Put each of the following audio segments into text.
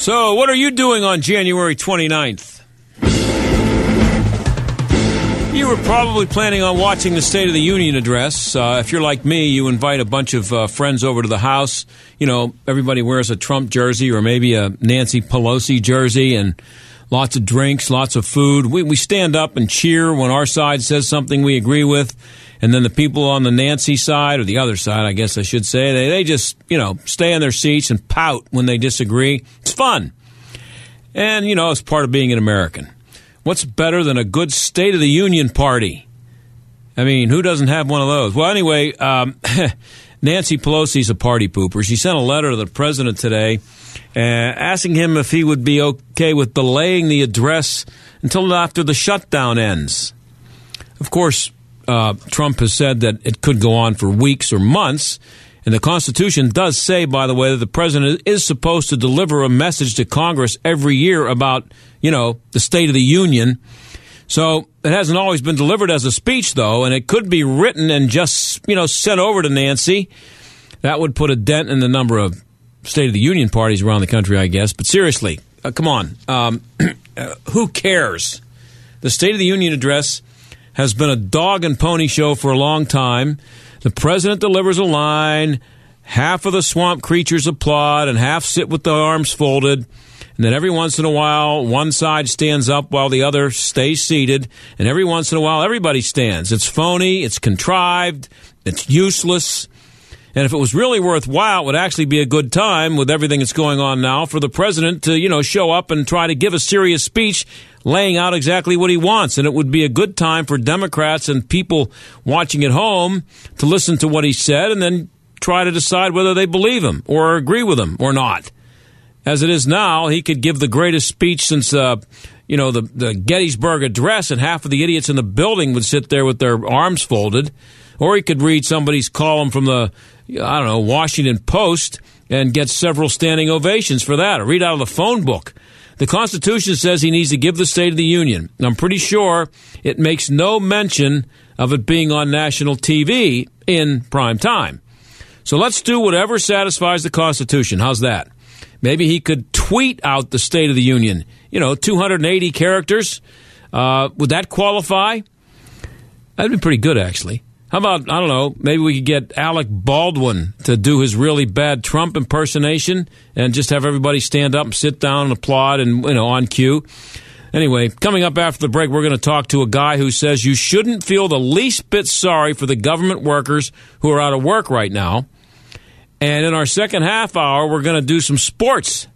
So, what are you doing on January 29th? You were probably planning on watching the State of the Union address. Uh, if you're like me, you invite a bunch of uh, friends over to the house. You know, everybody wears a Trump jersey or maybe a Nancy Pelosi jersey and lots of drinks, lots of food. We, we stand up and cheer when our side says something we agree with. And then the people on the Nancy side, or the other side, I guess I should say, they, they just, you know, stay in their seats and pout when they disagree. It's fun. And, you know, it's part of being an American. What's better than a good State of the Union party? I mean, who doesn't have one of those? Well, anyway, um, Nancy Pelosi's a party pooper. She sent a letter to the president today uh, asking him if he would be okay with delaying the address until after the shutdown ends. Of course, uh, Trump has said that it could go on for weeks or months. And the Constitution does say, by the way, that the president is supposed to deliver a message to Congress every year about, you know, the State of the Union. So it hasn't always been delivered as a speech, though, and it could be written and just, you know, sent over to Nancy. That would put a dent in the number of State of the Union parties around the country, I guess. But seriously, uh, come on. Um, uh, who cares? The State of the Union address has been a dog and pony show for a long time. The president delivers a line, half of the swamp creatures applaud, and half sit with their arms folded. And then every once in a while, one side stands up while the other stays seated. And every once in a while, everybody stands. It's phony, it's contrived, it's useless. And if it was really worthwhile, it would actually be a good time with everything that's going on now for the president to, you know, show up and try to give a serious speech laying out exactly what he wants. And it would be a good time for Democrats and people watching at home to listen to what he said and then try to decide whether they believe him or agree with him or not. As it is now, he could give the greatest speech since, uh, you know, the, the Gettysburg Address, and half of the idiots in the building would sit there with their arms folded. Or he could read somebody's column from the, I don't know, Washington Post and get several standing ovations for that, or read out of the phone book. The Constitution says he needs to give the State of the Union. I'm pretty sure it makes no mention of it being on national TV in prime time. So let's do whatever satisfies the Constitution. How's that? Maybe he could tweet out the State of the Union. You know, 280 characters. Uh, would that qualify? That'd be pretty good, actually. How about, I don't know, maybe we could get Alec Baldwin to do his really bad Trump impersonation and just have everybody stand up and sit down and applaud and, you know, on cue. Anyway, coming up after the break, we're going to talk to a guy who says you shouldn't feel the least bit sorry for the government workers who are out of work right now. And in our second half hour, we're going to do some sports.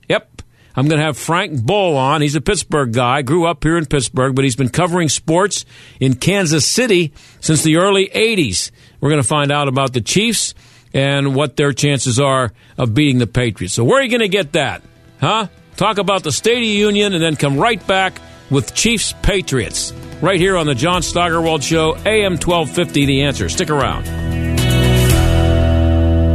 I'm going to have Frank Boal on. He's a Pittsburgh guy, grew up here in Pittsburgh, but he's been covering sports in Kansas City since the early 80s. We're going to find out about the Chiefs and what their chances are of beating the Patriots. So, where are you going to get that? Huh? Talk about the State of the Union and then come right back with Chiefs Patriots. Right here on the John Steigerwald Show, AM 1250, The Answer. Stick around.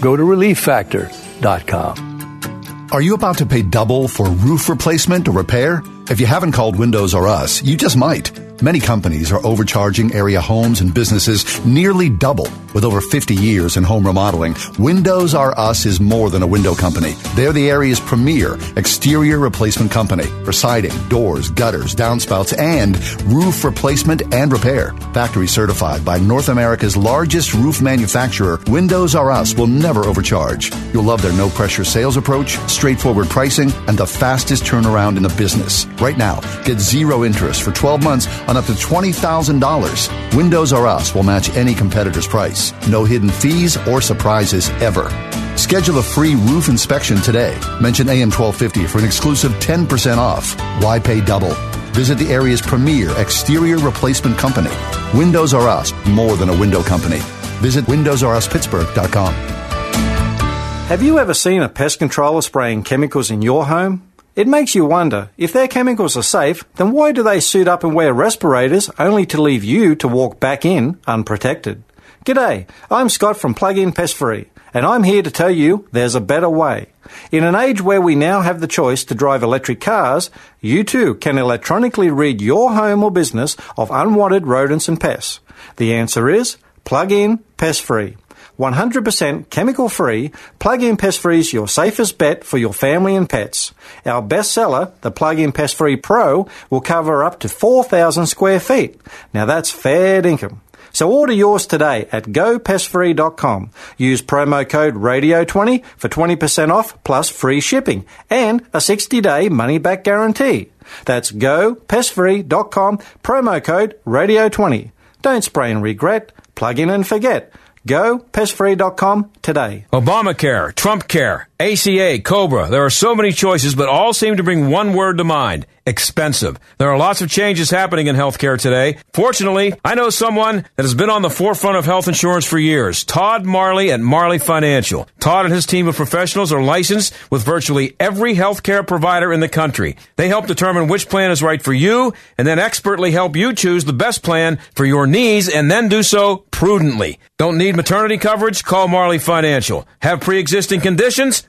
Go to relieffactor.com. Are you about to pay double for roof replacement or repair? If you haven't called Windows R Us, you just might. Many companies are overcharging area homes and businesses nearly double. With over 50 years in home remodeling, Windows R Us is more than a window company. They're the area's premier exterior replacement company for siding, doors, gutters, downspouts, and roof replacement and repair. Factory certified by North America's largest roof manufacturer, Windows R Us will never overcharge. You'll love their no pressure sales approach, straightforward pricing, and the fastest turnaround in the business. Right now, get zero interest for 12 months on up to $20,000. Windows R Us will match any competitor's price. No hidden fees or surprises ever. Schedule a free roof inspection today. Mention AM 1250 for an exclusive 10% off. Why pay double? Visit the area's premier exterior replacement company. Windows R Us, more than a window company. Visit WindowsRUsPittsburgh.com. Have you ever seen a pest controller spraying chemicals in your home? It makes you wonder if their chemicals are safe, then why do they suit up and wear respirators only to leave you to walk back in unprotected? G'day, I'm Scott from Plug-in Pest Free, and I'm here to tell you there's a better way. In an age where we now have the choice to drive electric cars, you too can electronically rid your home or business of unwanted rodents and pests. The answer is Plug-in Pest Free. 100% chemical free, Plug-in Pest Free is your safest bet for your family and pets. Our bestseller, the Plug-in Pest Free Pro, will cover up to 4,000 square feet. Now that's fair income. So order yours today at gopestfree.com. Use promo code RADIO20 for 20% off plus free shipping and a 60-day money-back guarantee. That's gopestfree.com, promo code RADIO20. Don't spray and regret, plug in and forget. Go pestfree.com today. Obamacare, Trump Care, ACA, Cobra. There are so many choices, but all seem to bring one word to mind expensive. There are lots of changes happening in healthcare today. Fortunately, I know someone that has been on the forefront of health insurance for years Todd Marley at Marley Financial. Todd and his team of professionals are licensed with virtually every healthcare provider in the country. They help determine which plan is right for you and then expertly help you choose the best plan for your needs and then do so prudently. Don't need maternity coverage? Call Marley Financial. Have pre existing conditions?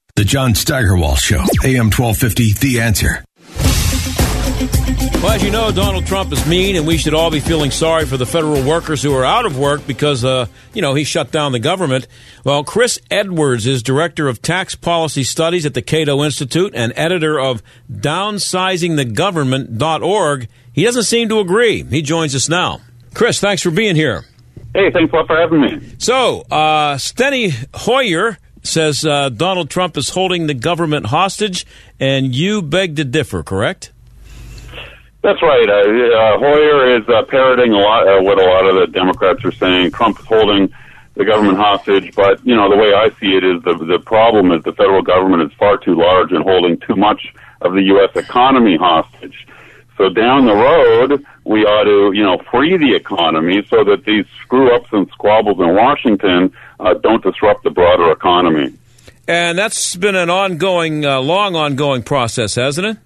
The John Steigerwald Show, AM 1250, The Answer. Well, as you know, Donald Trump is mean, and we should all be feeling sorry for the federal workers who are out of work because, uh, you know, he shut down the government. Well, Chris Edwards is director of tax policy studies at the Cato Institute and editor of downsizingthegovernment.org. He doesn't seem to agree. He joins us now. Chris, thanks for being here. Hey, thanks a lot for having me. So, uh, Steny Hoyer says uh, Donald Trump is holding the government hostage, and you beg to differ, correct? That's right. Uh, uh, Hoyer is uh, parroting a lot uh, what a lot of the Democrats are saying. Trump is holding the government hostage, but you know the way I see it is the the problem is the federal government is far too large and holding too much of the U.S. economy hostage. So down the road, we ought to you know free the economy so that these screw ups and squabbles in Washington uh, don't disrupt the broader economy. And that's been an ongoing, uh, long ongoing process, hasn't it?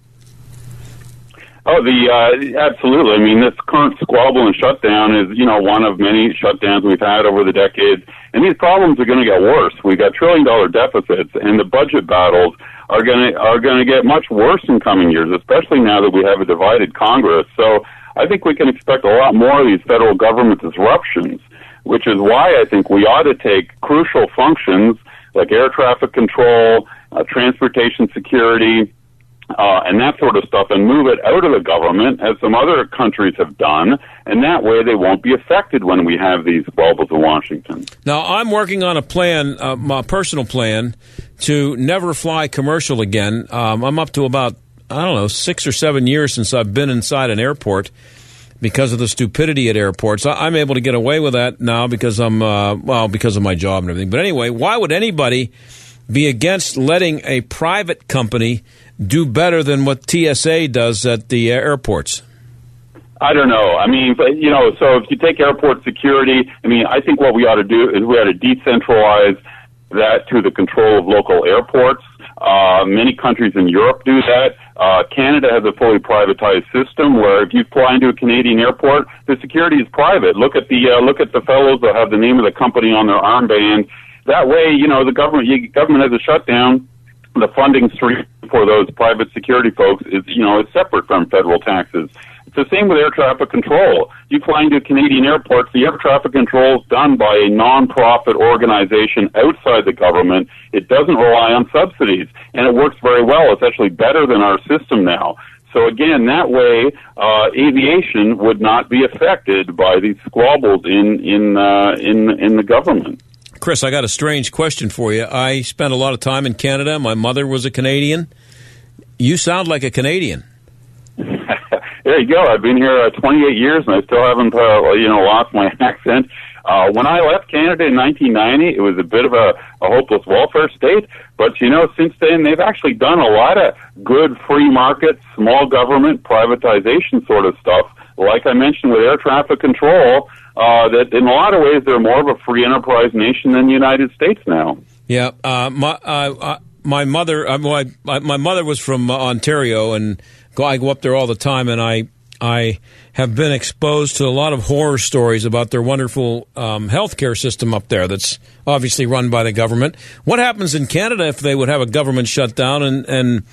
Oh, the uh, absolutely. I mean, this current squabble and shutdown is, you know, one of many shutdowns we've had over the decades, and these problems are going to get worse. We've got trillion-dollar deficits, and the budget battles are going to are going to get much worse in coming years, especially now that we have a divided Congress. So, I think we can expect a lot more of these federal government disruptions, which is why I think we ought to take crucial functions like air traffic control, uh, transportation security uh, and that sort of stuff and move it out of the government as some other countries have done, and that way they won't be affected when we have these bubbles in Washington. Now, I'm working on a plan, uh, my personal plan, to never fly commercial again. Um, I'm up to about, I don't know, six or seven years since I've been inside an airport. Because of the stupidity at airports. I, am able to get away with that now because I'm uh, well because of my job and everything. But anyway, why would anybody be against letting a private company do better than what TSA does at the airports? I don't know. I mean, but, you know, so if you take airport security, I mean, I think what we ought to do is we ought to decentralize that to the control of local airports. Uh, many countries in Europe do that. Uh, Canada has a fully privatized system where if you fly into a Canadian airport, the security is private. Look at the uh, look at the fellows that have the name of the company on their armband. That way, you know, the government you, government has a shutdown. The funding stream for those private security folks is, you know, is separate from federal taxes. The same with air traffic control. You fly into Canadian airports, the air traffic control is done by a non-profit organization outside the government. It doesn't rely on subsidies, and it works very well. It's actually better than our system now. So again, that way, uh, aviation would not be affected by these squabbles in in uh, in in the government. Chris, I got a strange question for you. I spent a lot of time in Canada. My mother was a Canadian. You sound like a Canadian. There you go. I've been here uh, 28 years and I still haven't, uh, you know, lost my accent. Uh, when I left Canada in 1990, it was a bit of a, a hopeless welfare state. But, you know, since then, they've actually done a lot of good free market, small government privatization sort of stuff. Like I mentioned with air traffic control, uh, that in a lot of ways they're more of a free enterprise nation than the United States now. Yeah. Uh, my, uh, my mother, uh, my, my mother was from Ontario and I go up there all the time, and I I have been exposed to a lot of horror stories about their wonderful um, healthcare system up there. That's obviously run by the government. What happens in Canada if they would have a government shutdown and and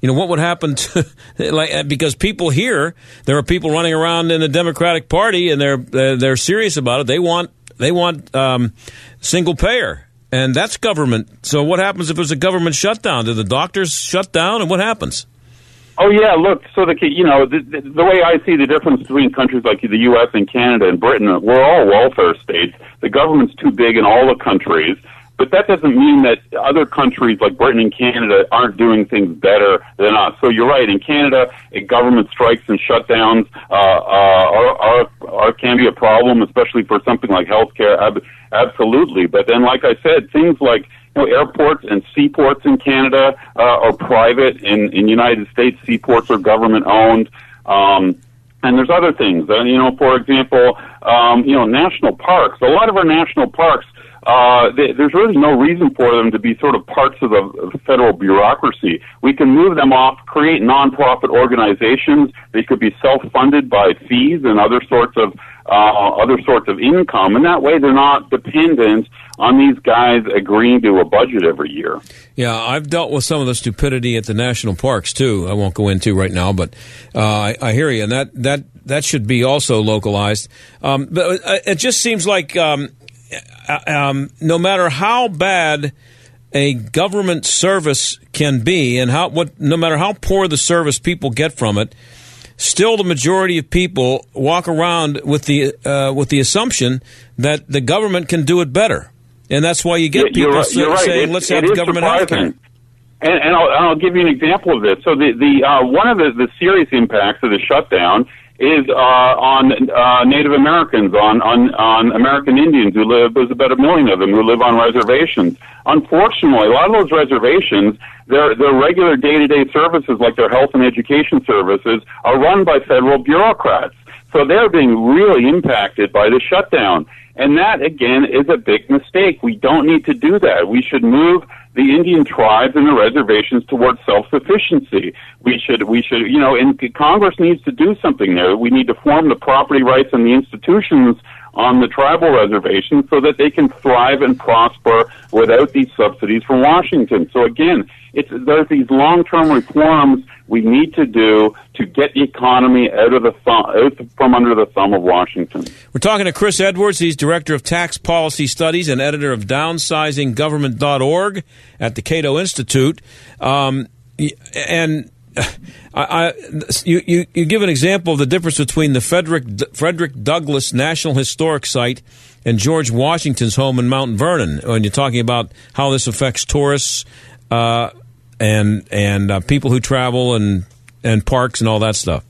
you know what would happen to like because people here there are people running around in the Democratic Party and they're they're serious about it. They want they want um, single payer and that's government. So what happens if there's a government shutdown? Do the doctors shut down and what happens? Oh yeah, look. So the you know the, the, way I see the difference between countries like the U.S. and Canada and Britain, we're all welfare states. The government's too big in all the countries, but that doesn't mean that other countries like Britain and Canada aren't doing things better than us. So you're right. In Canada, government strikes and shutdowns uh, uh, are, are, are can be a problem, especially for something like healthcare. Ab- absolutely. But then, like I said, things like you know, airports and seaports in Canada uh, are private. In in United States, seaports are government owned. Um, and there's other things. Uh, you know, for example, um, you know, national parks. A lot of our national parks uh, they, there's really no reason for them to be sort of parts of the, federal bureaucracy. We can move them off, create nonprofit organizations. They could be self-funded by fees and other sorts of uh, other sorts of income, and that way they're not dependent on these guys agreeing to a budget every year. Yeah, I've dealt with some of the stupidity at the national parks too. I won't go into right now, but uh, I, I, hear you, and that that that should be also localized. Um, but uh, it just seems like um, uh, um, no matter how bad a government service can be, and how what no matter how poor the service people get from it, still the majority of people walk around with the uh, with the assumption that the government can do it better, and that's why you get yeah, people right, say, right. saying, "Let's have the government health care." And, and I'll, I'll, give you an example of this. So the the uh, one of the, the serious impacts of the shutdown is uh, on uh, Native Americans, on, on, on American Indians who live, there's about a million of them who live on reservations. Unfortunately, a lot of those reservations, their, their regular day-to-day services, like their health and education services, are run by federal bureaucrats. So they're being really impacted by the shutdown. And that, again, is a big mistake. We don't need to do that. We should move the Indian tribes and the reservations towards self-sufficiency. We should, we should, you know, and Congress needs to do something there. We need to form the property rights and the institutions on the tribal reservations so that they can thrive and prosper without these subsidies from Washington. So again, it's, there's these long-term reforms we need to do to get the economy out of the thumb, out from under the thumb of Washington. We're talking to Chris Edwards. He's director of tax policy studies and editor of downsizinggovernment.org at the Cato Institute. Um, and I, I, you, you, you, give an example of the difference between the Frederick, Frederick Douglass National Historic Site and George Washington's home in Mount Vernon when you're talking about how this affects tourists uh, and and uh, people who travel and and parks and all that stuff.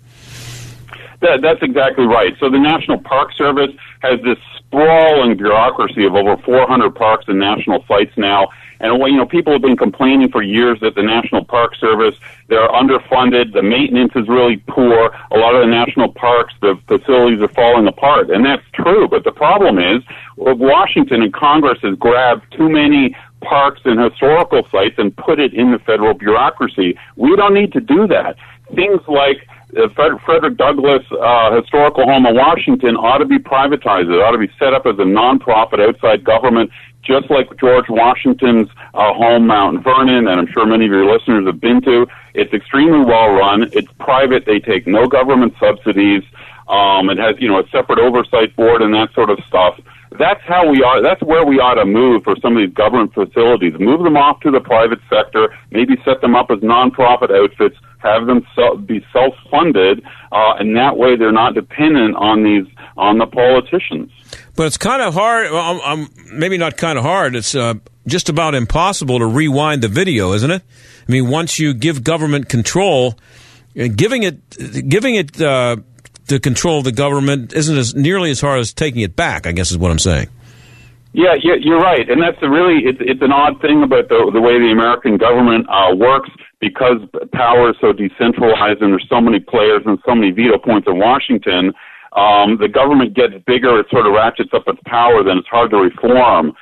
That, that's exactly right. So the National Park Service has this sprawling bureaucracy of over 400 parks and national sites now. And you know, people have been complaining for years that the National Park Service they're underfunded, the maintenance is really poor. A lot of the national parks, the facilities are falling apart, and that's true. But the problem is, Washington and Congress has grabbed too many parks and historical sites and put it in the federal bureaucracy. We don't need to do that. Things like the Frederick Douglass uh, Historical Home of Washington ought to be privatized. It ought to be set up as a nonprofit outside government, just like George Washington's uh, home, Mount Vernon, and I'm sure many of your listeners have been to. It's extremely well run. It's private. They take no government subsidies. Um, it has, you know, a separate oversight board and that sort of stuff. That's how we are. That's where we ought to move for some of these government facilities. Move them off to the private sector. Maybe set them up as nonprofit outfits. Have them be self-funded, uh, and that way they're not dependent on these on the politicians. But it's kind of hard. Well, I'm, I'm, maybe not kind of hard. It's uh, just about impossible to rewind the video, isn't it? I mean, once you give government control, uh, giving it giving it uh, the control of the government isn't as nearly as hard as taking it back. I guess is what I'm saying. Yeah, yeah, you're right, and that's a really it's it's an odd thing about the the way the American government uh, works because power is so decentralized and there's so many players and so many veto points in Washington. Um, the government gets bigger, it sort of ratchets up its power, then it's hard to reform.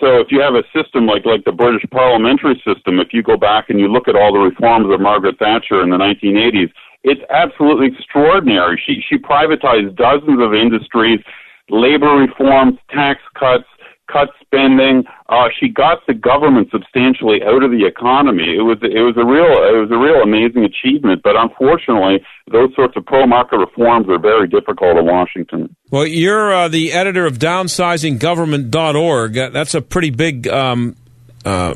So if you have a system like like the British parliamentary system, if you go back and you look at all the reforms of Margaret Thatcher in the 1980s, it's absolutely extraordinary. She she privatized dozens of industries, labor reforms, tax cuts, cut spending. Uh, she got the government substantially out of the economy. It was it was a real it was a real amazing achievement. But unfortunately, those sorts of pro market reforms are very difficult in Washington. Well, you're uh, the editor of DownsizingGovernment.org. That's a pretty big. Um, uh,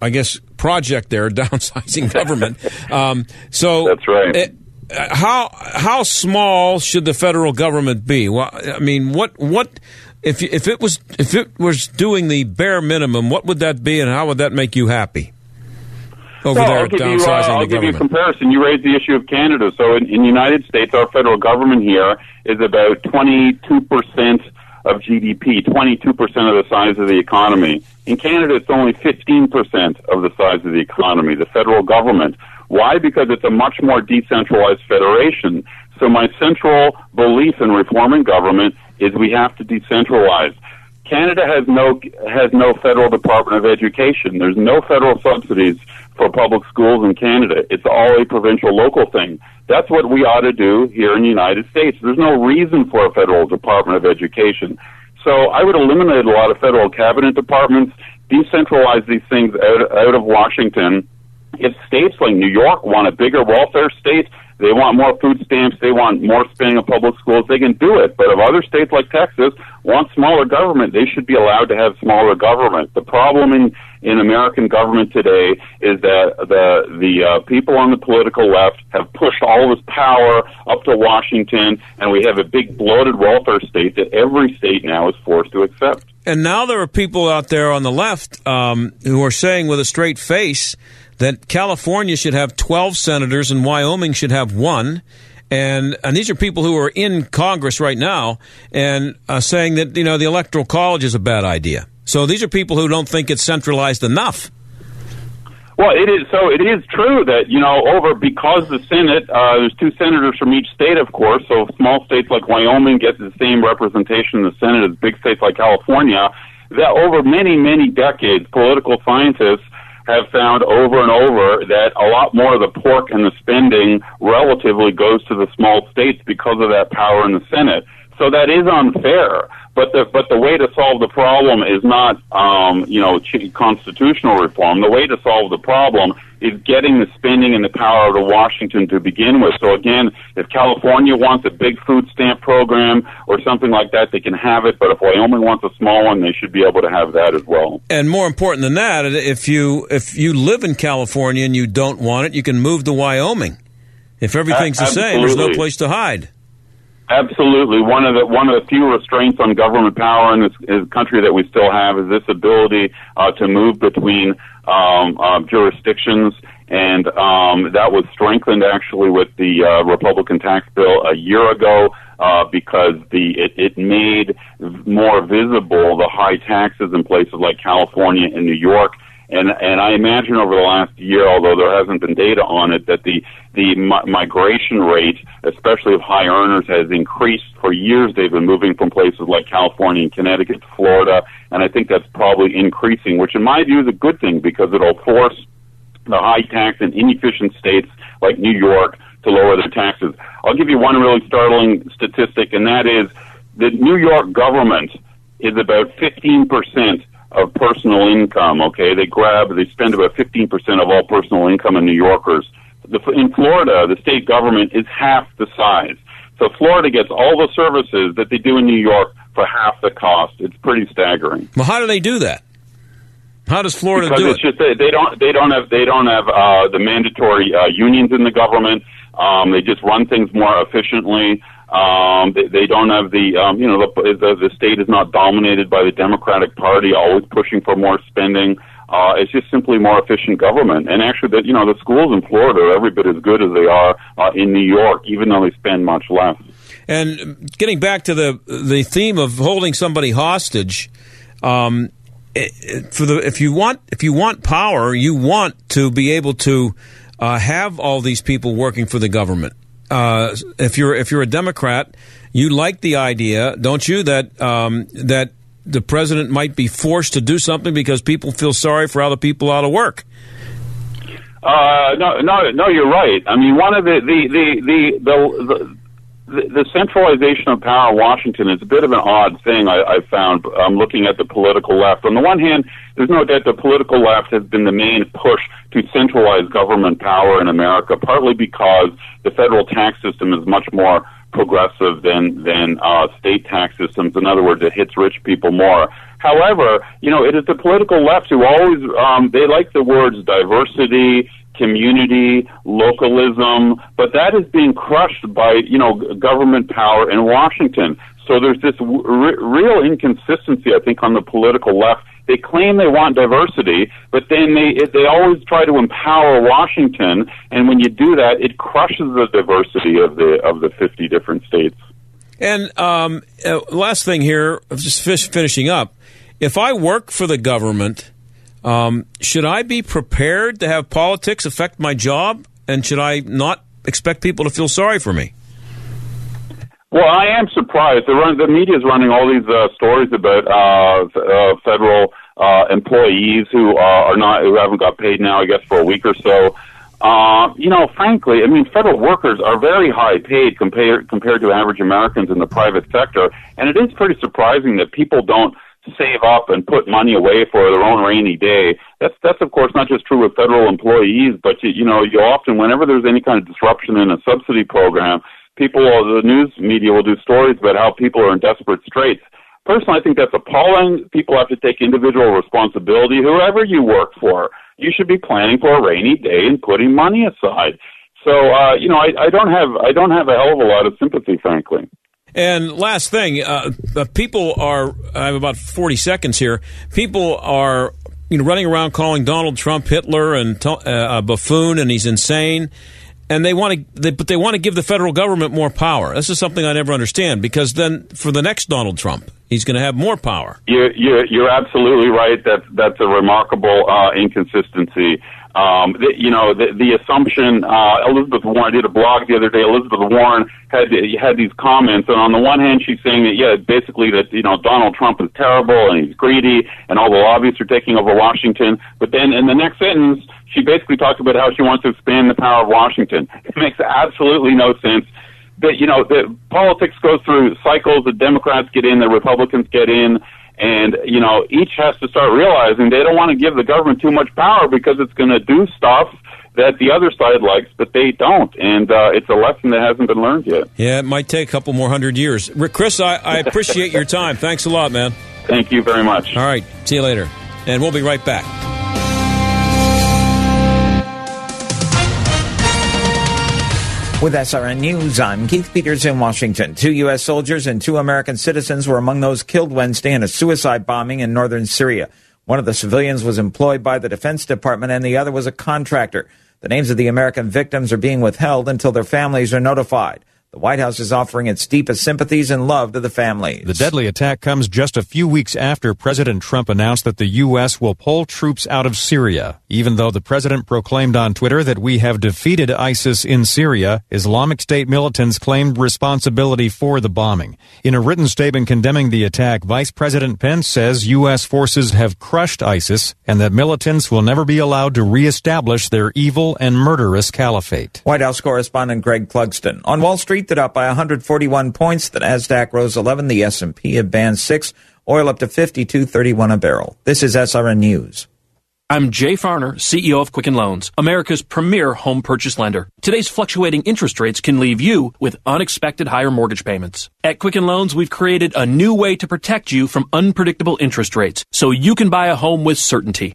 I guess project there, downsizing government. Um, so that's right. It, how how small should the federal government be? Well, I mean, what what if if it was if it was doing the bare minimum, what would that be, and how would that make you happy? Over there, I'll give, you, uh, I'll give you a comparison. You raised the issue of Canada. So in, in the United States, our federal government here is about 22 percent of GDP, 22 percent of the size of the economy. In Canada, it's only 15 percent of the size of the economy. The federal government. Why? Because it's a much more decentralized federation. So my central belief in reforming government is we have to decentralize. Canada has no has no federal Department of Education. There's no federal subsidies for public schools in Canada. It's all a provincial local thing. That's what we ought to do here in the United States. There's no reason for a federal Department of Education. So I would eliminate a lot of federal cabinet departments, decentralize these things out, out of Washington, if states like New York want a bigger welfare state, they want more food stamps, they want more spending of public schools, they can do it. But if other states like Texas want smaller government, they should be allowed to have smaller government. The problem in, in American government today is that the, the uh, people on the political left have pushed all this power up to Washington, and we have a big bloated welfare state that every state now is forced to accept. And now there are people out there on the left um, who are saying with a straight face, that California should have 12 senators and Wyoming should have one. And, and these are people who are in Congress right now and uh, saying that, you know, the Electoral College is a bad idea. So these are people who don't think it's centralized enough. Well, it is so. It is true that you know over because the Senate, uh, there's two senators from each state, of course. So small states like Wyoming get the same representation in the Senate as big states like California. That over many many decades, political scientists have found over and over that a lot more of the pork and the spending relatively goes to the small states because of that power in the Senate. So that is unfair. But the but the way to solve the problem is not um, you know constitutional reform. The way to solve the problem is getting the spending and the power to Washington to begin with. So again, if California wants a big food stamp program or something like that, they can have it. But if Wyoming wants a small one, they should be able to have that as well. And more important than that, if you if you live in California and you don't want it, you can move to Wyoming. If everything's the same, there's no place to hide. Absolutely. One of the one of the few restraints on government power in this, in this country that we still have is this ability uh, to move between um, uh, jurisdictions, and um, that was strengthened actually with the uh, Republican tax bill a year ago uh, because the it, it made more visible the high taxes in places like California and New York. And and I imagine over the last year, although there hasn't been data on it, that the the mi- migration rate, especially of high earners, has increased for years. They've been moving from places like California and Connecticut to Florida, and I think that's probably increasing, which in my view is a good thing because it'll force the high tax and inefficient states like New York to lower their taxes. I'll give you one really startling statistic, and that is the New York government is about 15% of personal income, okay? They grab, they spend about 15% of all personal income in New Yorkers. The, in Florida, the state government is half the size. So Florida gets all the services that they do in New York for half the cost. It's pretty staggering. Well, how do they do that? How does Florida because do it's it? just they, they don't they don't have they don't have uh, the mandatory uh, unions in the government. Um, they just run things more efficiently. Um, they, they don't have the, um, you know, the, the, the state is not dominated by the Democratic Party, always pushing for more spending. Uh, it's just simply more efficient government. And actually, the, you know, the schools in Florida are every bit as good as they are uh, in New York, even though they spend much less. And getting back to the the theme of holding somebody hostage, um, it, it- for the if you want if you want power, you want to be able to uh, have all these people working for the government. Uh, if you're if you're a Democrat, you like the idea, don't you? That um, that the president might be forced to do something because people feel sorry for other people out of work. Uh, no, no, no. You're right. I mean, one of the the the the the, the the, centralization of power in Washington is a bit of an odd thing I, I found um, looking at the political left. On the one hand, there's no doubt the political left has been the main push to centralize government power in America, partly because the federal tax system is much more progressive than than uh, state tax systems. In other words, it hits rich people more. However, you know, it is the political left who always um, they like the words diversity, community, localism, but that is being crushed by you know government power in Washington. So there's this real inconsistency, I think, on the political left. They claim they want diversity, but then they they always try to empower Washington, and when you do that, it crushes the diversity of the of the 50 different states. And um, uh, last thing here, just finishing up. If I work for the government, um, should I be prepared to have politics affect my job? And should I not expect people to feel sorry for me? Well, I am surprised. The, run, the media is running all these uh, stories about uh, uh, federal uh, employees who uh, are not who haven't got paid now. I guess for a week or so. Uh, you know, frankly, I mean, federal workers are very high paid compared compared to average Americans in the private sector, and it is pretty surprising that people don't save up and put money away for their own rainy day. That's that's of course not just true with federal employees, but you, you know, you often whenever there's any kind of disruption in a subsidy program, people the news media will do stories about how people are in desperate straits. Personally, I think that's appalling. People have to take individual responsibility. Whoever you work for, you should be planning for a rainy day and putting money aside. So, uh, you know, I, I don't have I don't have a hell of a lot of sympathy, frankly. And last thing, uh, people are. I have about forty seconds here. People are, you know, running around calling Donald Trump Hitler and uh, a buffoon, and he's insane. And they want to, they, but they want to give the federal government more power. This is something I never understand because then for the next Donald Trump, he's going to have more power. You're, you're, you're absolutely right. That's that's a remarkable uh, inconsistency. Um, the, you know, the, the assumption. Uh, Elizabeth Warren I did a blog the other day. Elizabeth Warren had had these comments, and on the one hand, she's saying that yeah, basically that you know Donald Trump is terrible and he's greedy, and all the lobbyists are taking over Washington. But then in the next sentence, she basically talks about how she wants to expand the power of Washington. It makes absolutely no sense that you know the politics goes through cycles. The Democrats get in, the Republicans get in, and you know each has to start realizing they don't want to give the government too much power because it's going to do stuff that the other side likes, but they don't. And uh, it's a lesson that hasn't been learned yet. Yeah, it might take a couple more hundred years. Rick, Chris, I, I appreciate your time. Thanks a lot, man. Thank you very much. All right, see you later, and we'll be right back. With SRN News, I'm Keith Peters in Washington. Two U.S. soldiers and two American citizens were among those killed Wednesday in a suicide bombing in northern Syria. One of the civilians was employed by the Defense Department and the other was a contractor. The names of the American victims are being withheld until their families are notified. The White House is offering its deepest sympathies and love to the families. The deadly attack comes just a few weeks after President Trump announced that the U.S. will pull troops out of Syria. Even though the president proclaimed on Twitter that we have defeated ISIS in Syria, Islamic State militants claimed responsibility for the bombing. In a written statement condemning the attack, Vice President Pence says U.S. forces have crushed ISIS and that militants will never be allowed to reestablish their evil and murderous caliphate. White House correspondent Greg Clugston. On Wall Street, that up by 141 points. The Nasdaq rose 11. The S&P advanced 6. Oil up to 52.31 a barrel. This is SRN News. I'm Jay Farner, CEO of Quicken Loans, America's premier home purchase lender. Today's fluctuating interest rates can leave you with unexpected higher mortgage payments. At Quicken Loans, we've created a new way to protect you from unpredictable interest rates so you can buy a home with certainty.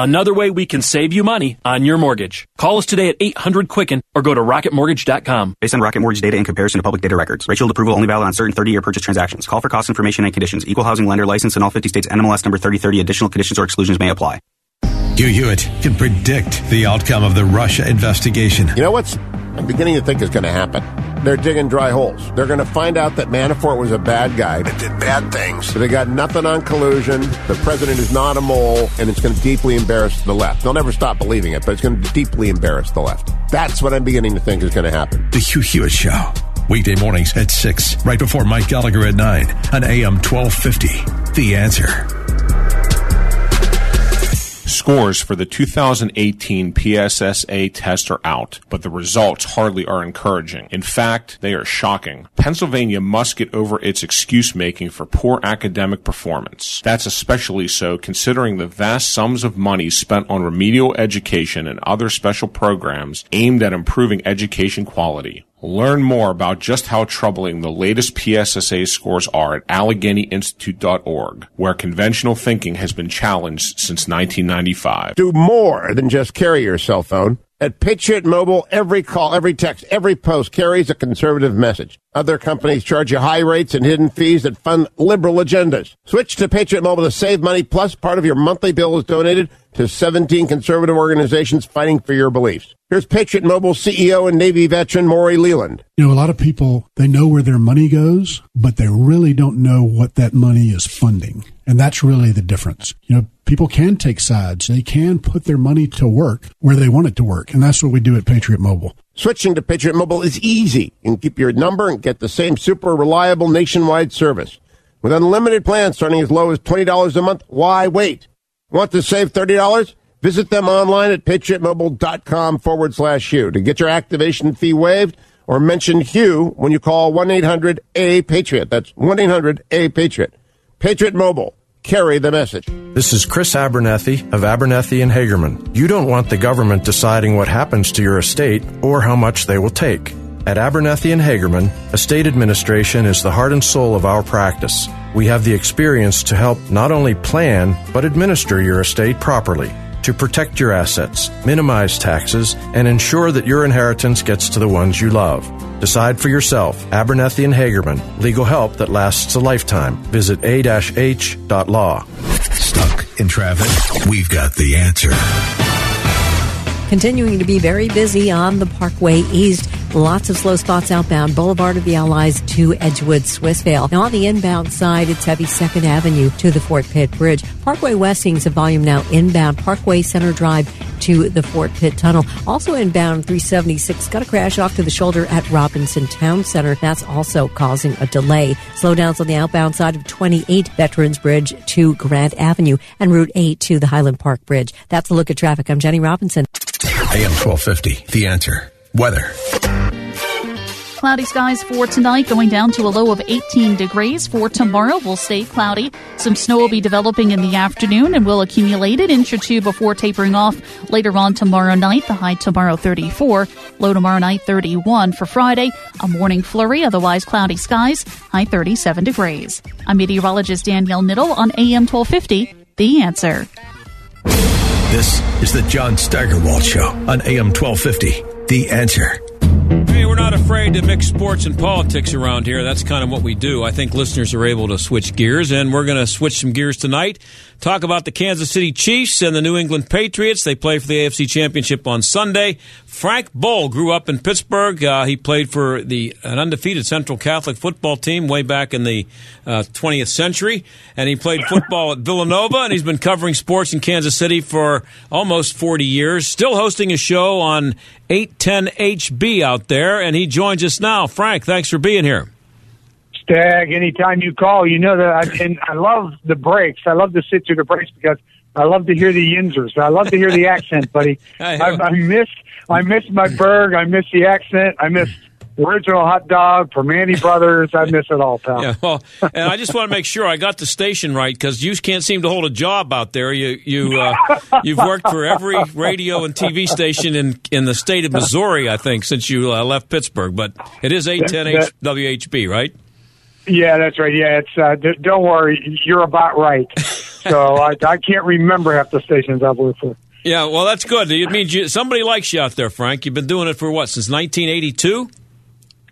Another way we can save you money on your mortgage. Call us today at 800 Quicken or go to rocketmortgage.com. Based on Rocket Mortgage data in comparison to public data records. Rate Shield approval only valid on certain 30 year purchase transactions. Call for cost information and conditions. Equal housing lender license in all 50 states. NMLS number 3030. Additional conditions or exclusions may apply. Hugh Hewitt can predict the outcome of the Russia investigation. You know what's I'm beginning to think is going to happen? They're digging dry holes. They're going to find out that Manafort was a bad guy that did bad things. So they got nothing on collusion. The president is not a mole, and it's going to deeply embarrass the left. They'll never stop believing it, but it's going to deeply embarrass the left. That's what I'm beginning to think is going to happen. The Hugh Hewitt Show. Weekday mornings at 6, right before Mike Gallagher at 9 on AM 1250. The answer. Scores for the 2018 PSSA test are out, but the results hardly are encouraging. In fact, they are shocking. Pennsylvania must get over its excuse making for poor academic performance. That's especially so considering the vast sums of money spent on remedial education and other special programs aimed at improving education quality. Learn more about just how troubling the latest PSSA scores are at AlleghenyInstitute.org, where conventional thinking has been challenged since 1995. Do more than just carry your cell phone. At Patriot Mobile, every call, every text, every post carries a conservative message. Other companies charge you high rates and hidden fees that fund liberal agendas. Switch to Patriot Mobile to save money, plus part of your monthly bill is donated to 17 conservative organizations fighting for your beliefs. Here's Patriot Mobile CEO and Navy veteran Maury Leland. You know, a lot of people, they know where their money goes, but they really don't know what that money is funding. And that's really the difference. You know, people can take sides. They can put their money to work where they want it to work. And that's what we do at Patriot Mobile. Switching to Patriot Mobile is easy. You can keep your number and get the same super reliable nationwide service. With unlimited plans starting as low as $20 a month, why wait? Want to save $30? Visit them online at patriotmobile.com forward slash Hugh to get your activation fee waived or mention Hugh when you call 1 800 A Patriot. That's 1 800 A Patriot. Patriot Mobile. Carry the message. This is Chris Abernethy of Abernethy and Hagerman. You don't want the government deciding what happens to your estate or how much they will take. At Abernethy and Hagerman, estate administration is the heart and soul of our practice. We have the experience to help not only plan, but administer your estate properly to protect your assets, minimize taxes, and ensure that your inheritance gets to the ones you love. Decide for yourself. Abernethy and Hagerman. Legal help that lasts a lifetime. Visit a-h.law. Stuck in traffic? We've got the answer. Continuing to be very busy on the Parkway East. Lots of slow spots outbound Boulevard of the Allies to Edgewood, Swissvale. Now on the inbound side, it's heavy 2nd Avenue to the Fort Pitt Bridge. Parkway West seeing some volume now inbound Parkway Center Drive to the Fort Pitt Tunnel. Also inbound 376 got a crash off to the shoulder at Robinson Town Center. That's also causing a delay. Slowdowns on the outbound side of 28 Veterans Bridge to Grant Avenue and Route 8 to the Highland Park Bridge. That's a look at traffic. I'm Jenny Robinson. AM 1250, The Answer. Weather. Cloudy skies for tonight, going down to a low of 18 degrees. For tomorrow, will stay cloudy. Some snow will be developing in the afternoon and will accumulate an inch or two before tapering off later on tomorrow night. The high tomorrow 34, low tomorrow night 31. For Friday, a morning flurry, otherwise cloudy skies, high 37 degrees. I'm meteorologist Danielle Niddle on AM 1250. The answer. This is the John Steigerwald Show on AM 1250. The answer. Not afraid to mix sports and politics around here. That's kind of what we do. I think listeners are able to switch gears, and we're going to switch some gears tonight. Talk about the Kansas City Chiefs and the New England Patriots. They play for the AFC Championship on Sunday. Frank Boal grew up in Pittsburgh. Uh, he played for the an undefeated Central Catholic football team way back in the uh, 20th century, and he played football at Villanova. And he's been covering sports in Kansas City for almost 40 years. Still hosting a show on 810 HB out there, and he joins us now. Frank, thanks for being here. Stag, anytime you call, you know that I, and I love the breaks. I love to sit through the breaks because I love to hear the Yinzers. I love to hear the accent, buddy. I, I miss I miss my Burgh. I miss the accent. I miss original hot dog from Manny Brothers. I miss it all, pal. Yeah, well, and I just want to make sure I got the station right because you can't seem to hold a job out there. You you uh, you've worked for every radio and TV station in in the state of Missouri, I think, since you uh, left Pittsburgh. But it is eight ten That- WHB, right? Yeah, that's right. Yeah, it's uh, d- don't worry, you're about right. So I, I can't remember half the stations I've worked for. Yeah, well, that's good. It means you, somebody likes you out there, Frank. You've been doing it for what since 1982?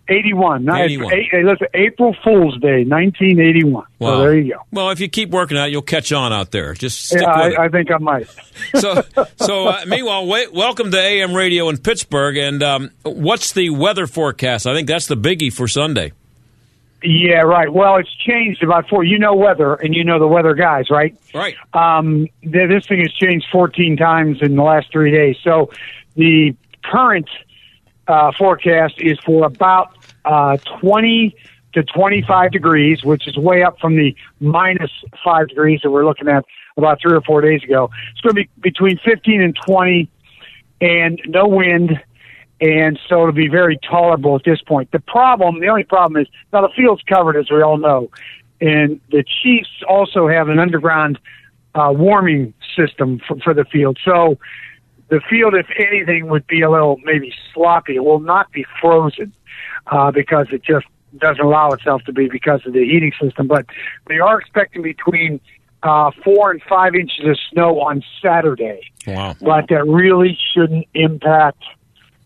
81. Nice. 81. Eight, hey, listen, April Fool's Day, 1981. So there you go. Well, if you keep working out, you'll catch on out there. Just stick Yeah. I, I think I might. so, so uh, meanwhile, wait, welcome to AM Radio in Pittsburgh. And um, what's the weather forecast? I think that's the biggie for Sunday. Yeah, right. Well, it's changed about four. You know weather, and you know the weather guys, right? Right. Um, th- this thing has changed 14 times in the last three days. So the current uh, forecast is for about uh, 20 to 25 degrees, which is way up from the minus five degrees that we're looking at about three or four days ago. It's going to be between 15 and 20, and no wind. And so it'll be very tolerable at this point. The problem, the only problem is now the field's covered, as we all know, and the Chiefs also have an underground uh, warming system for, for the field. So the field, if anything, would be a little maybe sloppy. It will not be frozen uh, because it just doesn't allow itself to be because of the heating system. But they are expecting between uh, four and five inches of snow on Saturday. Wow. But that really shouldn't impact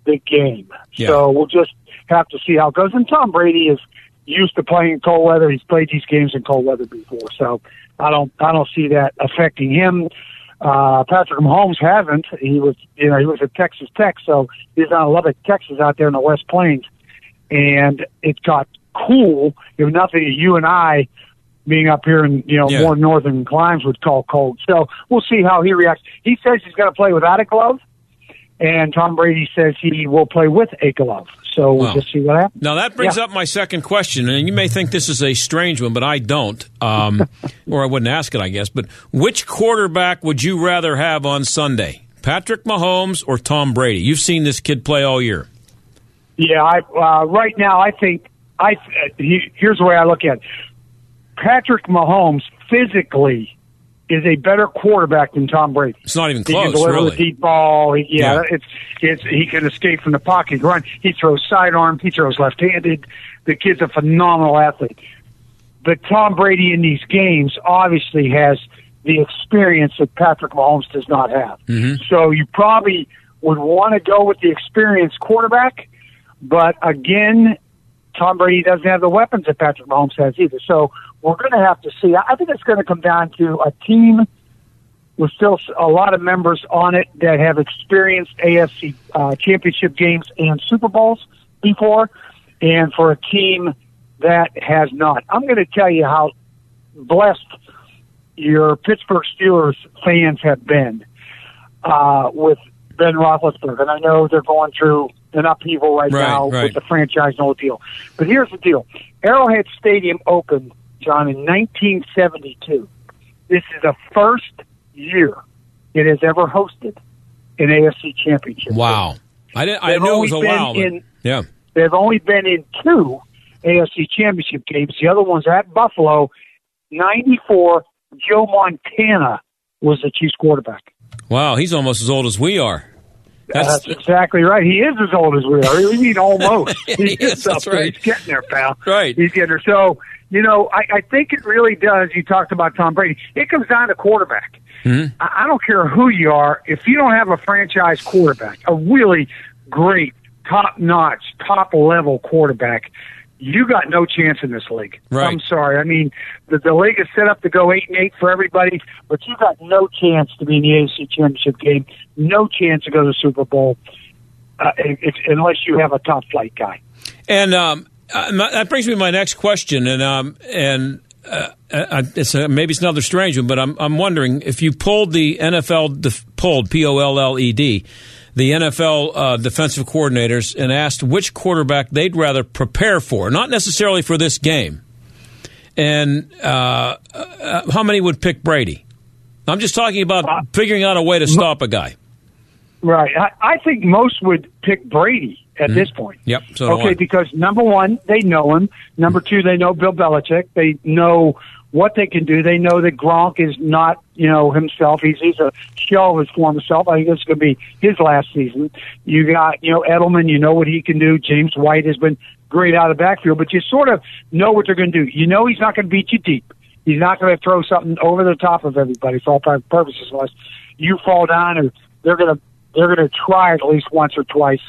the game. Yeah. So we'll just have to see how it goes. And Tom Brady is used to playing in cold weather. He's played these games in cold weather before, so I don't I don't see that affecting him. Uh, Patrick Mahomes hasn't. He was you know he was at Texas Tech, so he's on Lubbock, Texas, out there in the West Plains, and it got cool. If nothing, you and I being up here in you know Yeah. more northern climes would call cold. So we'll see how he reacts. He says he's going to play without a glove, and Tom Brady says he will play with a glove. So we'll just see what happens. Now that brings Yeah. up my second question, and you may think this is a strange one, but I don't, um, or I wouldn't ask it, I guess. But which quarterback would you rather have on Sunday, Patrick Mahomes or Tom Brady? You've seen this kid play all year. Yeah, I uh, right now I think I uh, he, here's the way I look at it. Patrick Mahomes physically is a better quarterback than Tom Brady. It's not even close. He can deliver really. the deep ball. He, yeah, Yeah. it's it's he can escape from the pocket, run. He throws sidearm. He throws left-handed. The kid's a phenomenal athlete. But Tom Brady in these games obviously has the experience that Patrick Mahomes does not have. Mm-hmm. So you probably would want to go with the experienced quarterback, but again, Tom Brady doesn't have the weapons that Patrick Mahomes has either. So we're going to have to see. I think it's going to come down to a team with still a lot of members on it that have experienced AFC uh, championship games and Super Bowls before, and for a team that has not. I'm going to tell you how blessed your Pittsburgh Steelers fans have been uh, with Ben Roethlisberger, and I know they're going through an upheaval right, Right, now right. with the franchise and whole deal. But here's the deal: Arrowhead Stadium opened, John, in 1972. This is the first year it has ever hosted an AFC championship. Wow, I didn't. I knew it was a wow. in- yeah, They've only been in two AFC championship games. The other one's at Buffalo. 94, Joe Montana was the Chiefs quarterback. Wow, he's almost as old as we are. That's, exactly right. He is as old as we are. We mean almost. he is that's right. He's getting there, pal. Right. He's getting there. So, you know, I, I think it really does. You talked about Tom Brady. It comes down to quarterback. Mm-hmm. I, I don't care who you are. If you don't have a franchise quarterback, a really great, top notch, top level quarterback, you got no chance in this league. Right. I'm sorry. I mean, the, the league is set up to go eight and eight for everybody, but you got no chance to be in the AFC Championship game. No chance to go to the Super Bowl, uh, if, unless you have a top flight guy. And um, uh, my- that brings me to my next question, and um, and uh, uh, it's a, maybe it's another strange one, but I'm I'm wondering if you pulled the NFL def- pulled P O L L E D, the NFL uh, defensive coordinators, and asked which quarterback they'd rather prepare for, not necessarily for this game, and uh, uh, how many would pick Brady? I'm just talking about figuring out a way to stop a guy. Right. I, I think most would pick Brady at Mhm. this point. Yep. So okay, because number one, they know him. Number two, they know Bill Belichick. They know what they can do. They know that Gronk is not, you know, himself. He's he's a shell of his former self. I think it's going to be his last season. You got, you know, Edelman. You know what he can do. James White has been great out of the backfield, but you sort of know what they're going to do. You know he's not going to beat you deep. He's not going to throw something over the top of everybody for all practical purposes, unless you fall down or they're going to they're going to try at least once or twice,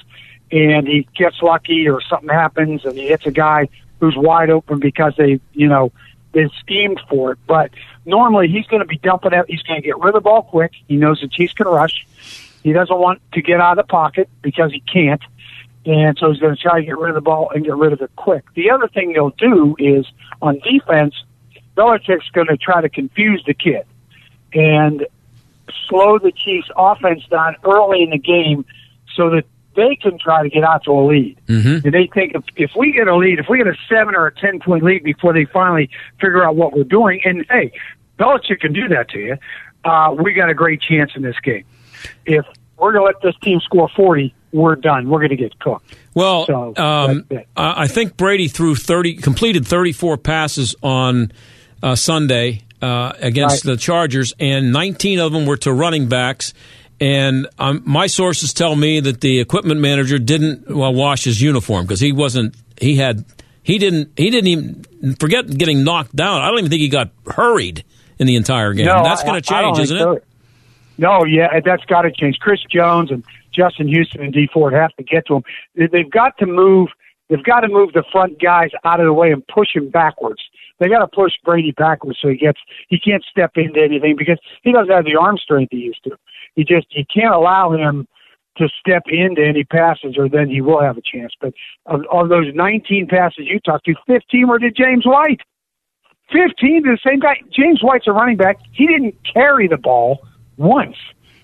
and he gets lucky or something happens and he hits a guy who's wide open because they, you know, they schemed for it. But normally he's going to be dumping it. He's going to get rid of the ball quick. He knows the Chiefs can rush. He doesn't want to get out of the pocket because he can't. And so he's going to try to get rid of the ball and get rid of it quick. The other thing they'll do is on defense, Belichick's going to try to confuse the kid and slow the Chiefs' offense down early in the game so that they can try to get out to a lead. Mm-hmm. And they think if, if we get a lead, if we get a seven or a ten point lead before they finally figure out what we're doing, and hey, Belichick can do that to you. Uh, we got a great chance in this game. If we're going to let this team score forty, we're done. We're going to get cooked. Well, So, um. I think Brady threw thirty, completed thirty-four passes on uh, Sunday uh, against the Chargers, and nineteen of them were to running backs. And um, my sources tell me that the equipment manager didn't well, wash his uniform because he wasn't. He had. He didn't. He didn't even forget getting knocked down. I don't even think he got hurried in the entire game. No, That's going to change, isn't so. it? No, yeah, that's got to change. Chris Jones and Justin Houston and Dee Ford have to get to him. They- They've got to move. They've got to move the front guys out of the way and push him backwards. They got to push Brady backwards so he gets he can't step into anything because he doesn't have the arm strength he used to. He just you can't allow him to step into any passes or then he will have a chance. But of, of those 19 passes you talked to, 15 were to James White. 15 to the same guy. James White's a running back. He didn't carry the ball once.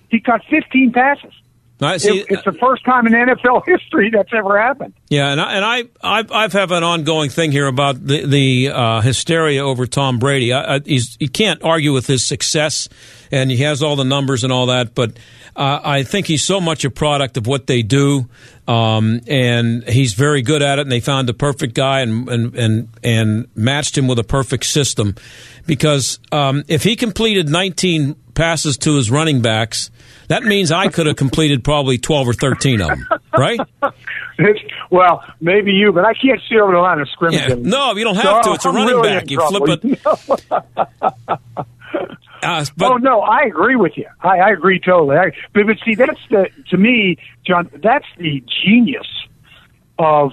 He caught 15 passes. I see. It- it's the first time in NFL history that's ever happened. Yeah, and I, and I I've, I've have an ongoing thing here about the the uh, hysteria over Tom Brady. I, I, he's you can't argue with his success, and he has all the numbers and all that. But uh, I think he's so much a product of what they do, um, and he's very good at it. And they found the perfect guy and and and, and matched him with a perfect system, because um, if he completed 19 passes to his running backs. That means I could have completed probably 12 or 13 of them, right? well, maybe you, but I can't see over the line of scrimmage. Yeah. No, you don't have So to. It's a I'm running really back. You flip Uh, oh no, I agree with you. I, I agree totally. I, but, but see, that's the to me, John. That's the genius of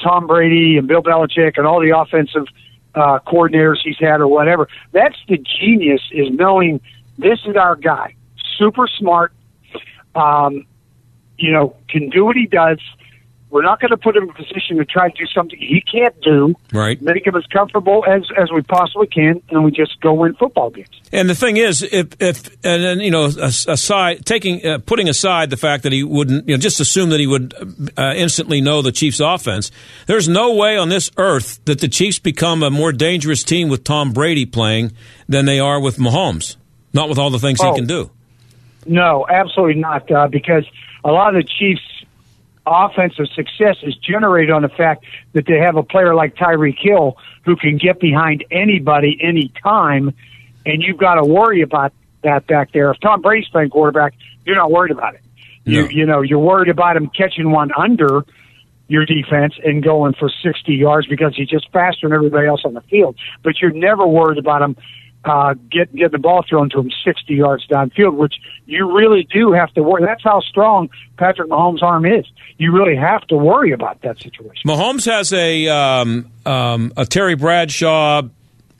Tom Brady and Bill Belichick and all the offensive uh, coordinators he's had or whatever. That's the genius is knowing this is our guy, super smart. Um, you know, can do what he does. We're not going to put him in a position to try to do something he can't do. Right. Make him as comfortable as as we possibly can, and we just go win football games. And the thing is, if if and then you know, aside taking uh, putting aside the fact that he wouldn't, you know, just assume that he would uh, instantly know the Chiefs' offense. There's no way on this earth that the Chiefs become a more dangerous team with Tom Brady playing than they are with Mahomes. Not with all the things Oh. he can do. No, absolutely not. Uh, because a lot of the Chiefs offensive success is generated on the fact that they have a player like Tyreek Hill who can get behind anybody anytime, and you've got to worry about that back there. If Tom Brady's playing quarterback, you're not worried about it. You you know you're worried about him catching one under your defense and going for 60 yards because he's just faster than everybody else on the field. But you're never worried about him uh, get get the ball thrown to him 60 yards downfield, which you really do have to worry. That's how strong Patrick Mahomes' arm is. You really have to worry about that situation. Mahomes has a um, um, a Terry Bradshaw,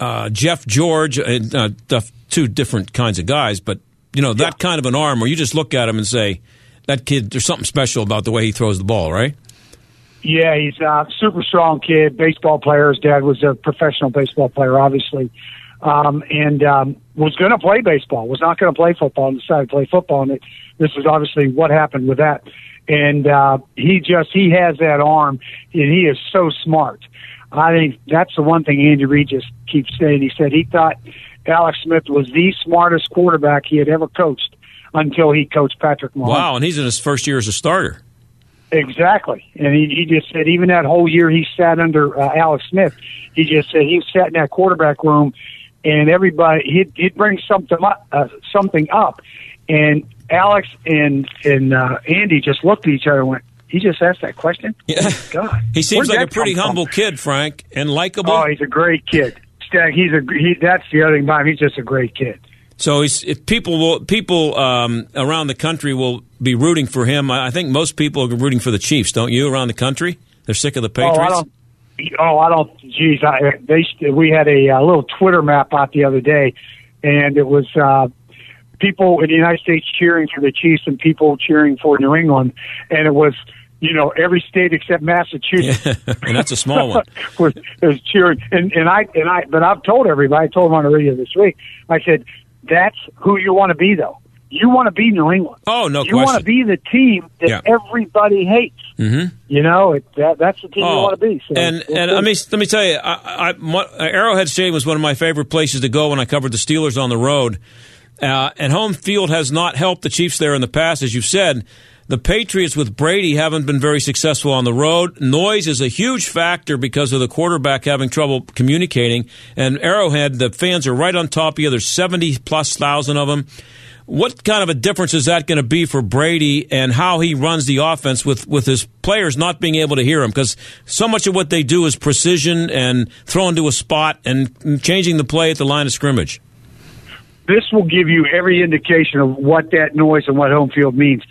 uh, Jeff George, uh, uh, the two different kinds of guys, but you know that kind of an arm where you just look at him and say, "That kid, there's something special about the way he throws the ball." Right? Yeah, he's a super strong kid, baseball player. His dad was a professional baseball player, obviously, um, and um, was going to play baseball. Was not going to play football, and decided to play football. And it, this is obviously what happened with that. And uh, he just he has that arm, and he is so smart. I think that's the one thing Andy Reid just keeps saying. He said he thought Alex Smith was the smartest quarterback he had ever coached until he coached Patrick Mahomes. Wow, and he's in his first year as a starter. Exactly, and he, he just said even that whole year he sat under uh, Alex Smith, he just said he sat in that quarterback room, and everybody he'd, he'd bring something up, uh, something up, and Alex and and uh, Andy just looked at each other and went, "He just asked that question." Yeah, God, he seems Where'd like a pretty come from? humble kid, Frank, and likable. Oh, he's a great kid. Stag, he's a he, that's the other thing about him. He's just a great kid. So he's, if people will, people um, around the country will be rooting for him. I I think most people are rooting for the Chiefs, don't you? Around the country, they're sick of the Patriots. Oh, I don't. Oh, I don't. Geez, I, they we had a, uh little Twitter map out the other day, and it was uh, people in the United States cheering for the Chiefs and people cheering for New England, and it was you know every state except Massachusetts and that's a small one. was, was cheering. And and I and I, but I've told everybody. I told them on the radio this week. I said that's who you want to be, though. You want to be New England. Oh, no you want to be the team that Yeah. everybody hates. Mm-hmm. You know, it, that, that's the team you Oh, want to be. So and and let me let me tell you, I, I, my, Arrowhead Stadium was one of my favorite places to go when I covered the Steelers on the road. Uh, and home field has not helped the Chiefs there in the past, as you've said. The Patriots with Brady haven't been very successful on the road. Noise is a huge factor because of the quarterback having trouble communicating. And Arrowhead, the fans are right on top of you. There's 70 plus thousand of them. What kind of a difference is that going to be for Brady and how he runs the offense with, with his players not being able to hear him? Because so much of what they do is precision and throwing to a spot and changing the play at the line of scrimmage. this will give you every indication of what that noise and what home field means.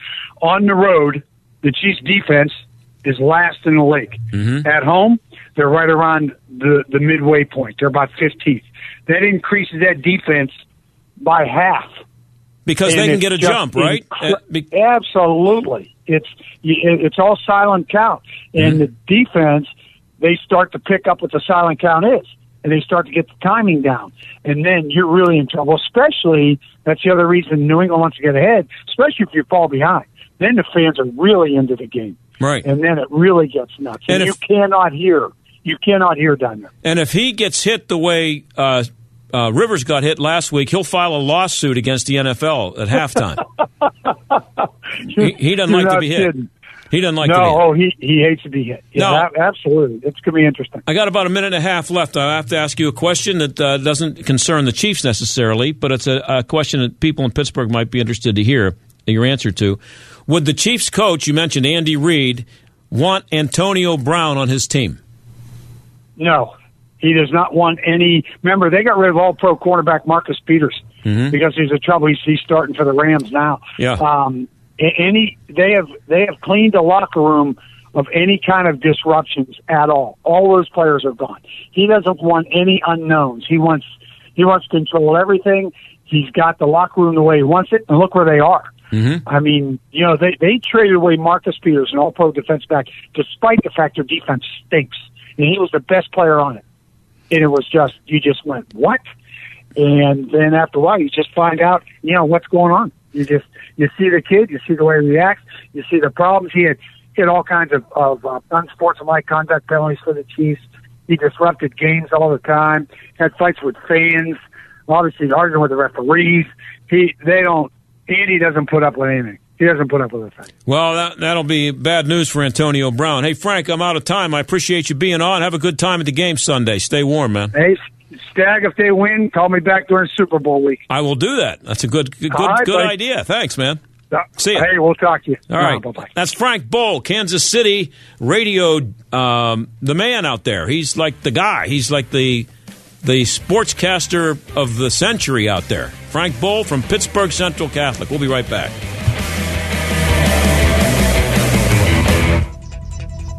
On the road, the Chiefs defense is last in the league. Mm-hmm. At home, they're right around the, the midway point. They're about 15th. That increases that defense by half. Because And they can get a jump, right? Uh, Absolutely. It's it's all silent count, and the defense they start to pick up what the silent count is, and they start to get the timing down, and then you're really in trouble. Especially that's the other reason New England wants to get ahead, especially if you fall behind. Then the fans are really into the game, Right. and then it really gets nuts, and, And you cannot hear. You cannot hear down there. And if he gets hit the way uh, uh, Rivers got hit last week, he'll file a lawsuit against the NFL at halftime. he, he doesn't like to be hit. kidding. He doesn't like no, to be hit. oh, he he hates to be hit. Yeah, No. ab- absolutely. It's going to be interesting. I got about a minute and a half left. I have to ask you a question that uh, doesn't concern the Chiefs necessarily, but it's a, a question that people in Pittsburgh might be interested to hear your answer to. Would the Chiefs coach, you mentioned Andy Reid, want Antonio Brown on his team? No, he does not want any. Remember, they got rid of all pro cornerback Marcus Peters Mhm. because he's a trouble. He's, he's starting for the Rams now. Yeah. Um, any they have they have cleaned the locker room of any kind of disruptions at all. All those players are gone. He doesn't want any unknowns. He wants he wants to control everything. He's got the locker room the way he wants it, and look where they are. Mm-hmm. I mean, you know, they they traded away Marcus Peters, an All Pro defense back, despite the fact their defense stinks, and he was the best player on it. And it was just you just went what, and then after a while you just find out you know what's going on. You just you see the kid, you see the way he reacts, you see the problems he had. He had all kinds of, of uh, unsportsmanlike conduct penalties for the Chiefs. He disrupted games all the time. Had fights with fans. Obviously arguing with the referees. He they don't Andy doesn't put up with anything. He doesn't put up with a thing. Well, that, that'll be bad news for Antonio Brown. Hey, Frank, I'm out of time. I appreciate you being on. Have a good time at the game Sunday. Stay warm, man. Hey, Stag, if they win, call me back during Super Bowl week. I will do that. That's a good, good, right, good buddy. idea. Thanks, man. Uh, See you. Hey, we'll talk to you. All right. bye bye. That's Frank Boal, Kansas City radio, um, the man out there. He's like the guy. He's like the the sportscaster of the century out there. Frank Boal from Pittsburgh Central Catholic. We'll be right back.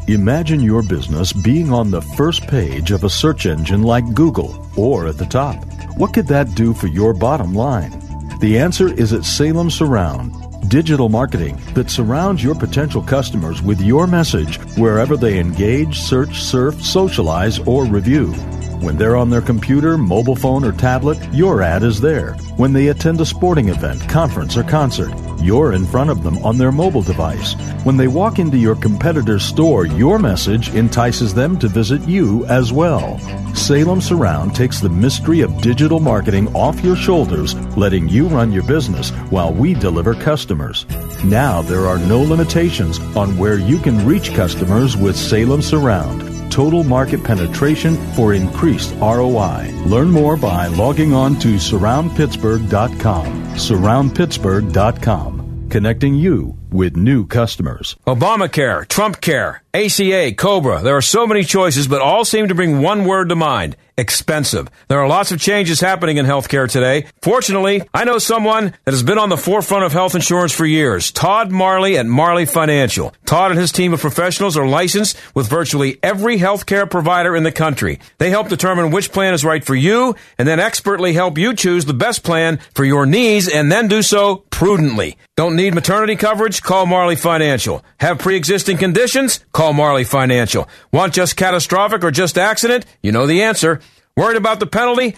Imagine your business being on the first page of a search engine like Google or at the top. What could that do for your bottom line? The answer is at Salem Surround. Digital marketing that surrounds your potential customers with your message wherever they engage, search, surf, socialize, or review. When they're on their computer, mobile phone, or tablet, your ad is there. When they attend a sporting event, conference, or concert, you're in front of them on their mobile device. When they walk into your competitor's store, your message entices them to visit you as well. Salem Surround takes the mystery of digital marketing off your shoulders, letting you run your business while we deliver customers. Now there are no limitations on where you can reach customers with Salem Surround total market penetration for increased ROI. Learn more by logging on to surroundpittsburgh.com. Surroundpittsburgh.com, connecting you with new customers. Obamacare, Trump Care, ACA, Cobra. There are so many choices, but all seem to bring one word to mind expensive. There are lots of changes happening in healthcare today. Fortunately, I know someone that has been on the forefront of health insurance for years Todd Marley at Marley Financial. Todd and his team of professionals are licensed with virtually every healthcare provider in the country. They help determine which plan is right for you and then expertly help you choose the best plan for your needs and then do so prudently. Don't need maternity coverage? Call Marley Financial. Have pre-existing conditions? Call Marley Financial. Want just catastrophic or just accident? You know the answer. Worried about the penalty?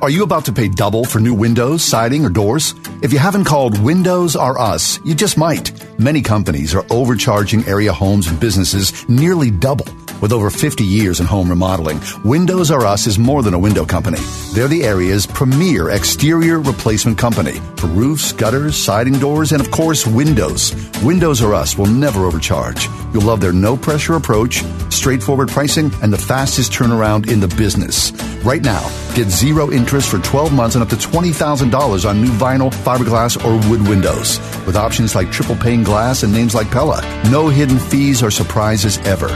Are you about to pay double for new windows, siding, or doors? If you haven't called Windows R Us, you just might. Many companies are overcharging area homes and businesses nearly double. With over 50 years in home remodeling, Windows R Us is more than a window company. They're the area's premier exterior replacement company for roofs, gutters, siding doors, and of course, windows. Windows R Us will never overcharge. You'll love their no pressure approach, straightforward pricing, and the fastest turnaround in the business. Right now, get zero interest for 12 months and up to $20,000 on new vinyl, fiberglass, or wood windows. With options like triple pane glass and names like Pella. No hidden fees or surprises ever.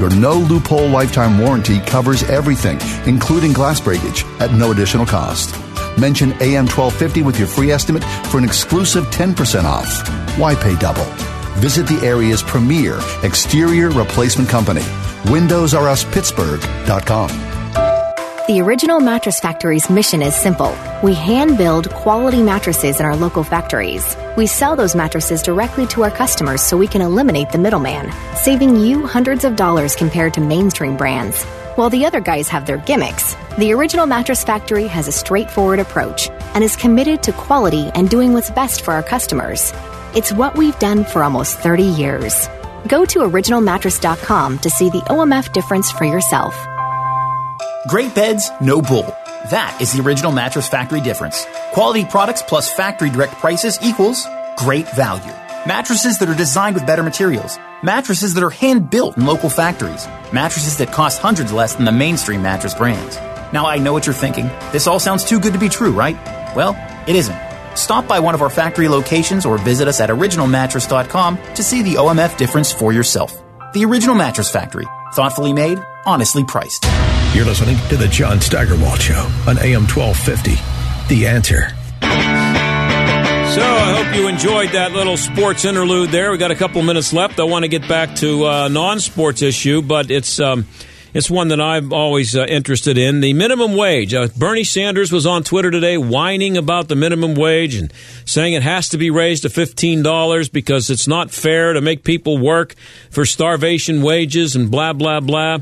Your no loophole lifetime warranty covers everything, including glass breakage, at no additional cost. Mention AM 1250 with your free estimate for an exclusive 10% off. Why pay double? Visit the area's premier exterior replacement company, WindowsRUsPittsburgh.com. The Original Mattress Factory's mission is simple. We hand build quality mattresses in our local factories. We sell those mattresses directly to our customers so we can eliminate the middleman, saving you hundreds of dollars compared to mainstream brands. While the other guys have their gimmicks, the Original Mattress Factory has a straightforward approach and is committed to quality and doing what's best for our customers. It's what we've done for almost 30 years. Go to originalmattress.com to see the OMF difference for yourself. Great beds, no bull. That is the original Mattress Factory difference. Quality products plus factory direct prices equals great value. Mattresses that are designed with better materials. Mattresses that are hand built in local factories. Mattresses that cost hundreds less than the mainstream mattress brands. Now I know what you're thinking. This all sounds too good to be true, right? Well, it isn't. Stop by one of our factory locations or visit us at originalmattress.com to see the OMF difference for yourself. The Original Mattress Factory. Thoughtfully made, honestly priced. You're listening to the John Steigerwald Show on AM 1250. The answer. So I hope you enjoyed that little sports interlude there. We got a couple minutes left. I want to get back to a non-sports issue, but it's um, it's one that I'm always uh, interested in. The minimum wage. Uh, Bernie Sanders was on Twitter today whining about the minimum wage and saying it has to be raised to $15 because it's not fair to make people work for starvation wages and blah, blah, blah.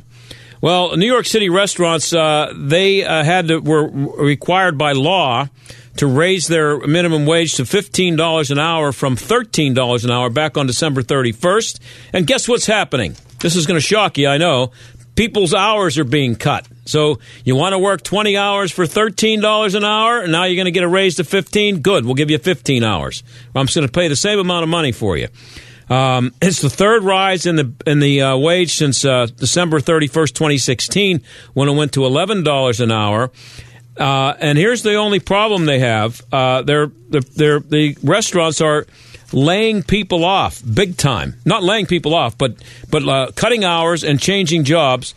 Well, New York City restaurants uh, they uh, had to, were required by law to raise their minimum wage to $15 an hour from $13 an hour back on December 31st. And guess what's happening? This is going to shock you, I know. People's hours are being cut. So you want to work 20 hours for $13 an hour, and now you're going to get a raise to 15? Good, we'll give you 15 hours. I'm just going to pay the same amount of money for you. Um, it's the third rise in the in the uh, wage since uh, December 31st, 2016, when it went to $11 an hour. Uh, and here's the only problem they have: uh, they're, they're, the restaurants are laying people off big time. Not laying people off, but but uh, cutting hours and changing jobs.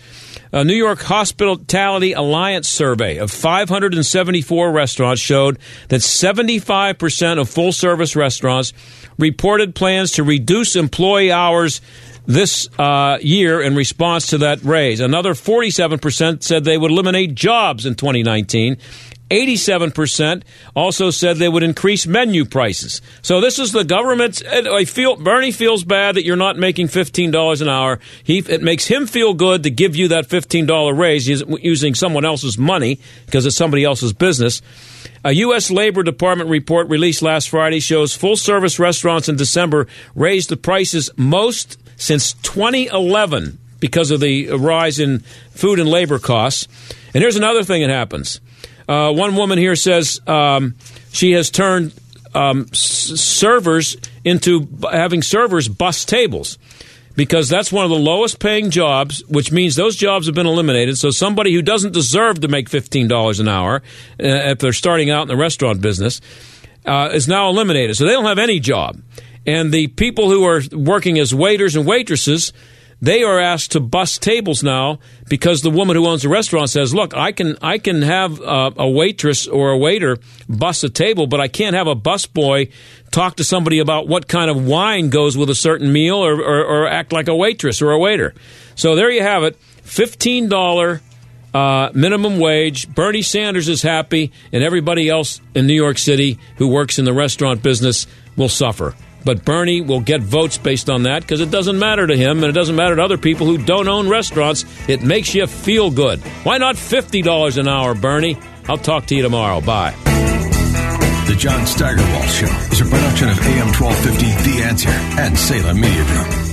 A New York Hospitality Alliance survey of 574 restaurants showed that 75% of full service restaurants reported plans to reduce employee hours this uh, year in response to that raise. Another 47% said they would eliminate jobs in 2019. 87% also said they would increase menu prices. So this is the government's. I feel Bernie feels bad that you're not making $15 an hour. He, it makes him feel good to give you that $15 raise using someone else's money because it's somebody else's business. A U.S. Labor Department report released last Friday shows full service restaurants in December raised the prices most since 2011 because of the rise in food and labor costs. And here's another thing that happens. Uh, one woman here says um, she has turned um, s- servers into b- having servers bus tables because that's one of the lowest paying jobs, which means those jobs have been eliminated. So somebody who doesn't deserve to make $15 an hour, uh, if they're starting out in the restaurant business, uh, is now eliminated. So they don't have any job. And the people who are working as waiters and waitresses, they are asked to bus tables now because the woman who owns the restaurant says, "Look, I can I can have uh, a waitress or a waiter bus a table, but I can't have a busboy talk to somebody about what kind of wine goes with a certain meal or, or, or act like a waitress or a waiter." So there you have it, fifteen dollar uh, minimum wage. Bernie Sanders is happy, and everybody else in New York City who works in the restaurant business will suffer. But Bernie will get votes based on that because it doesn't matter to him and it doesn't matter to other people who don't own restaurants. It makes you feel good. Why not $50 an hour, Bernie? I'll talk to you tomorrow. Bye. The John Steigerwald Show is a production of AM 1250 The Answer and Salem Media Group.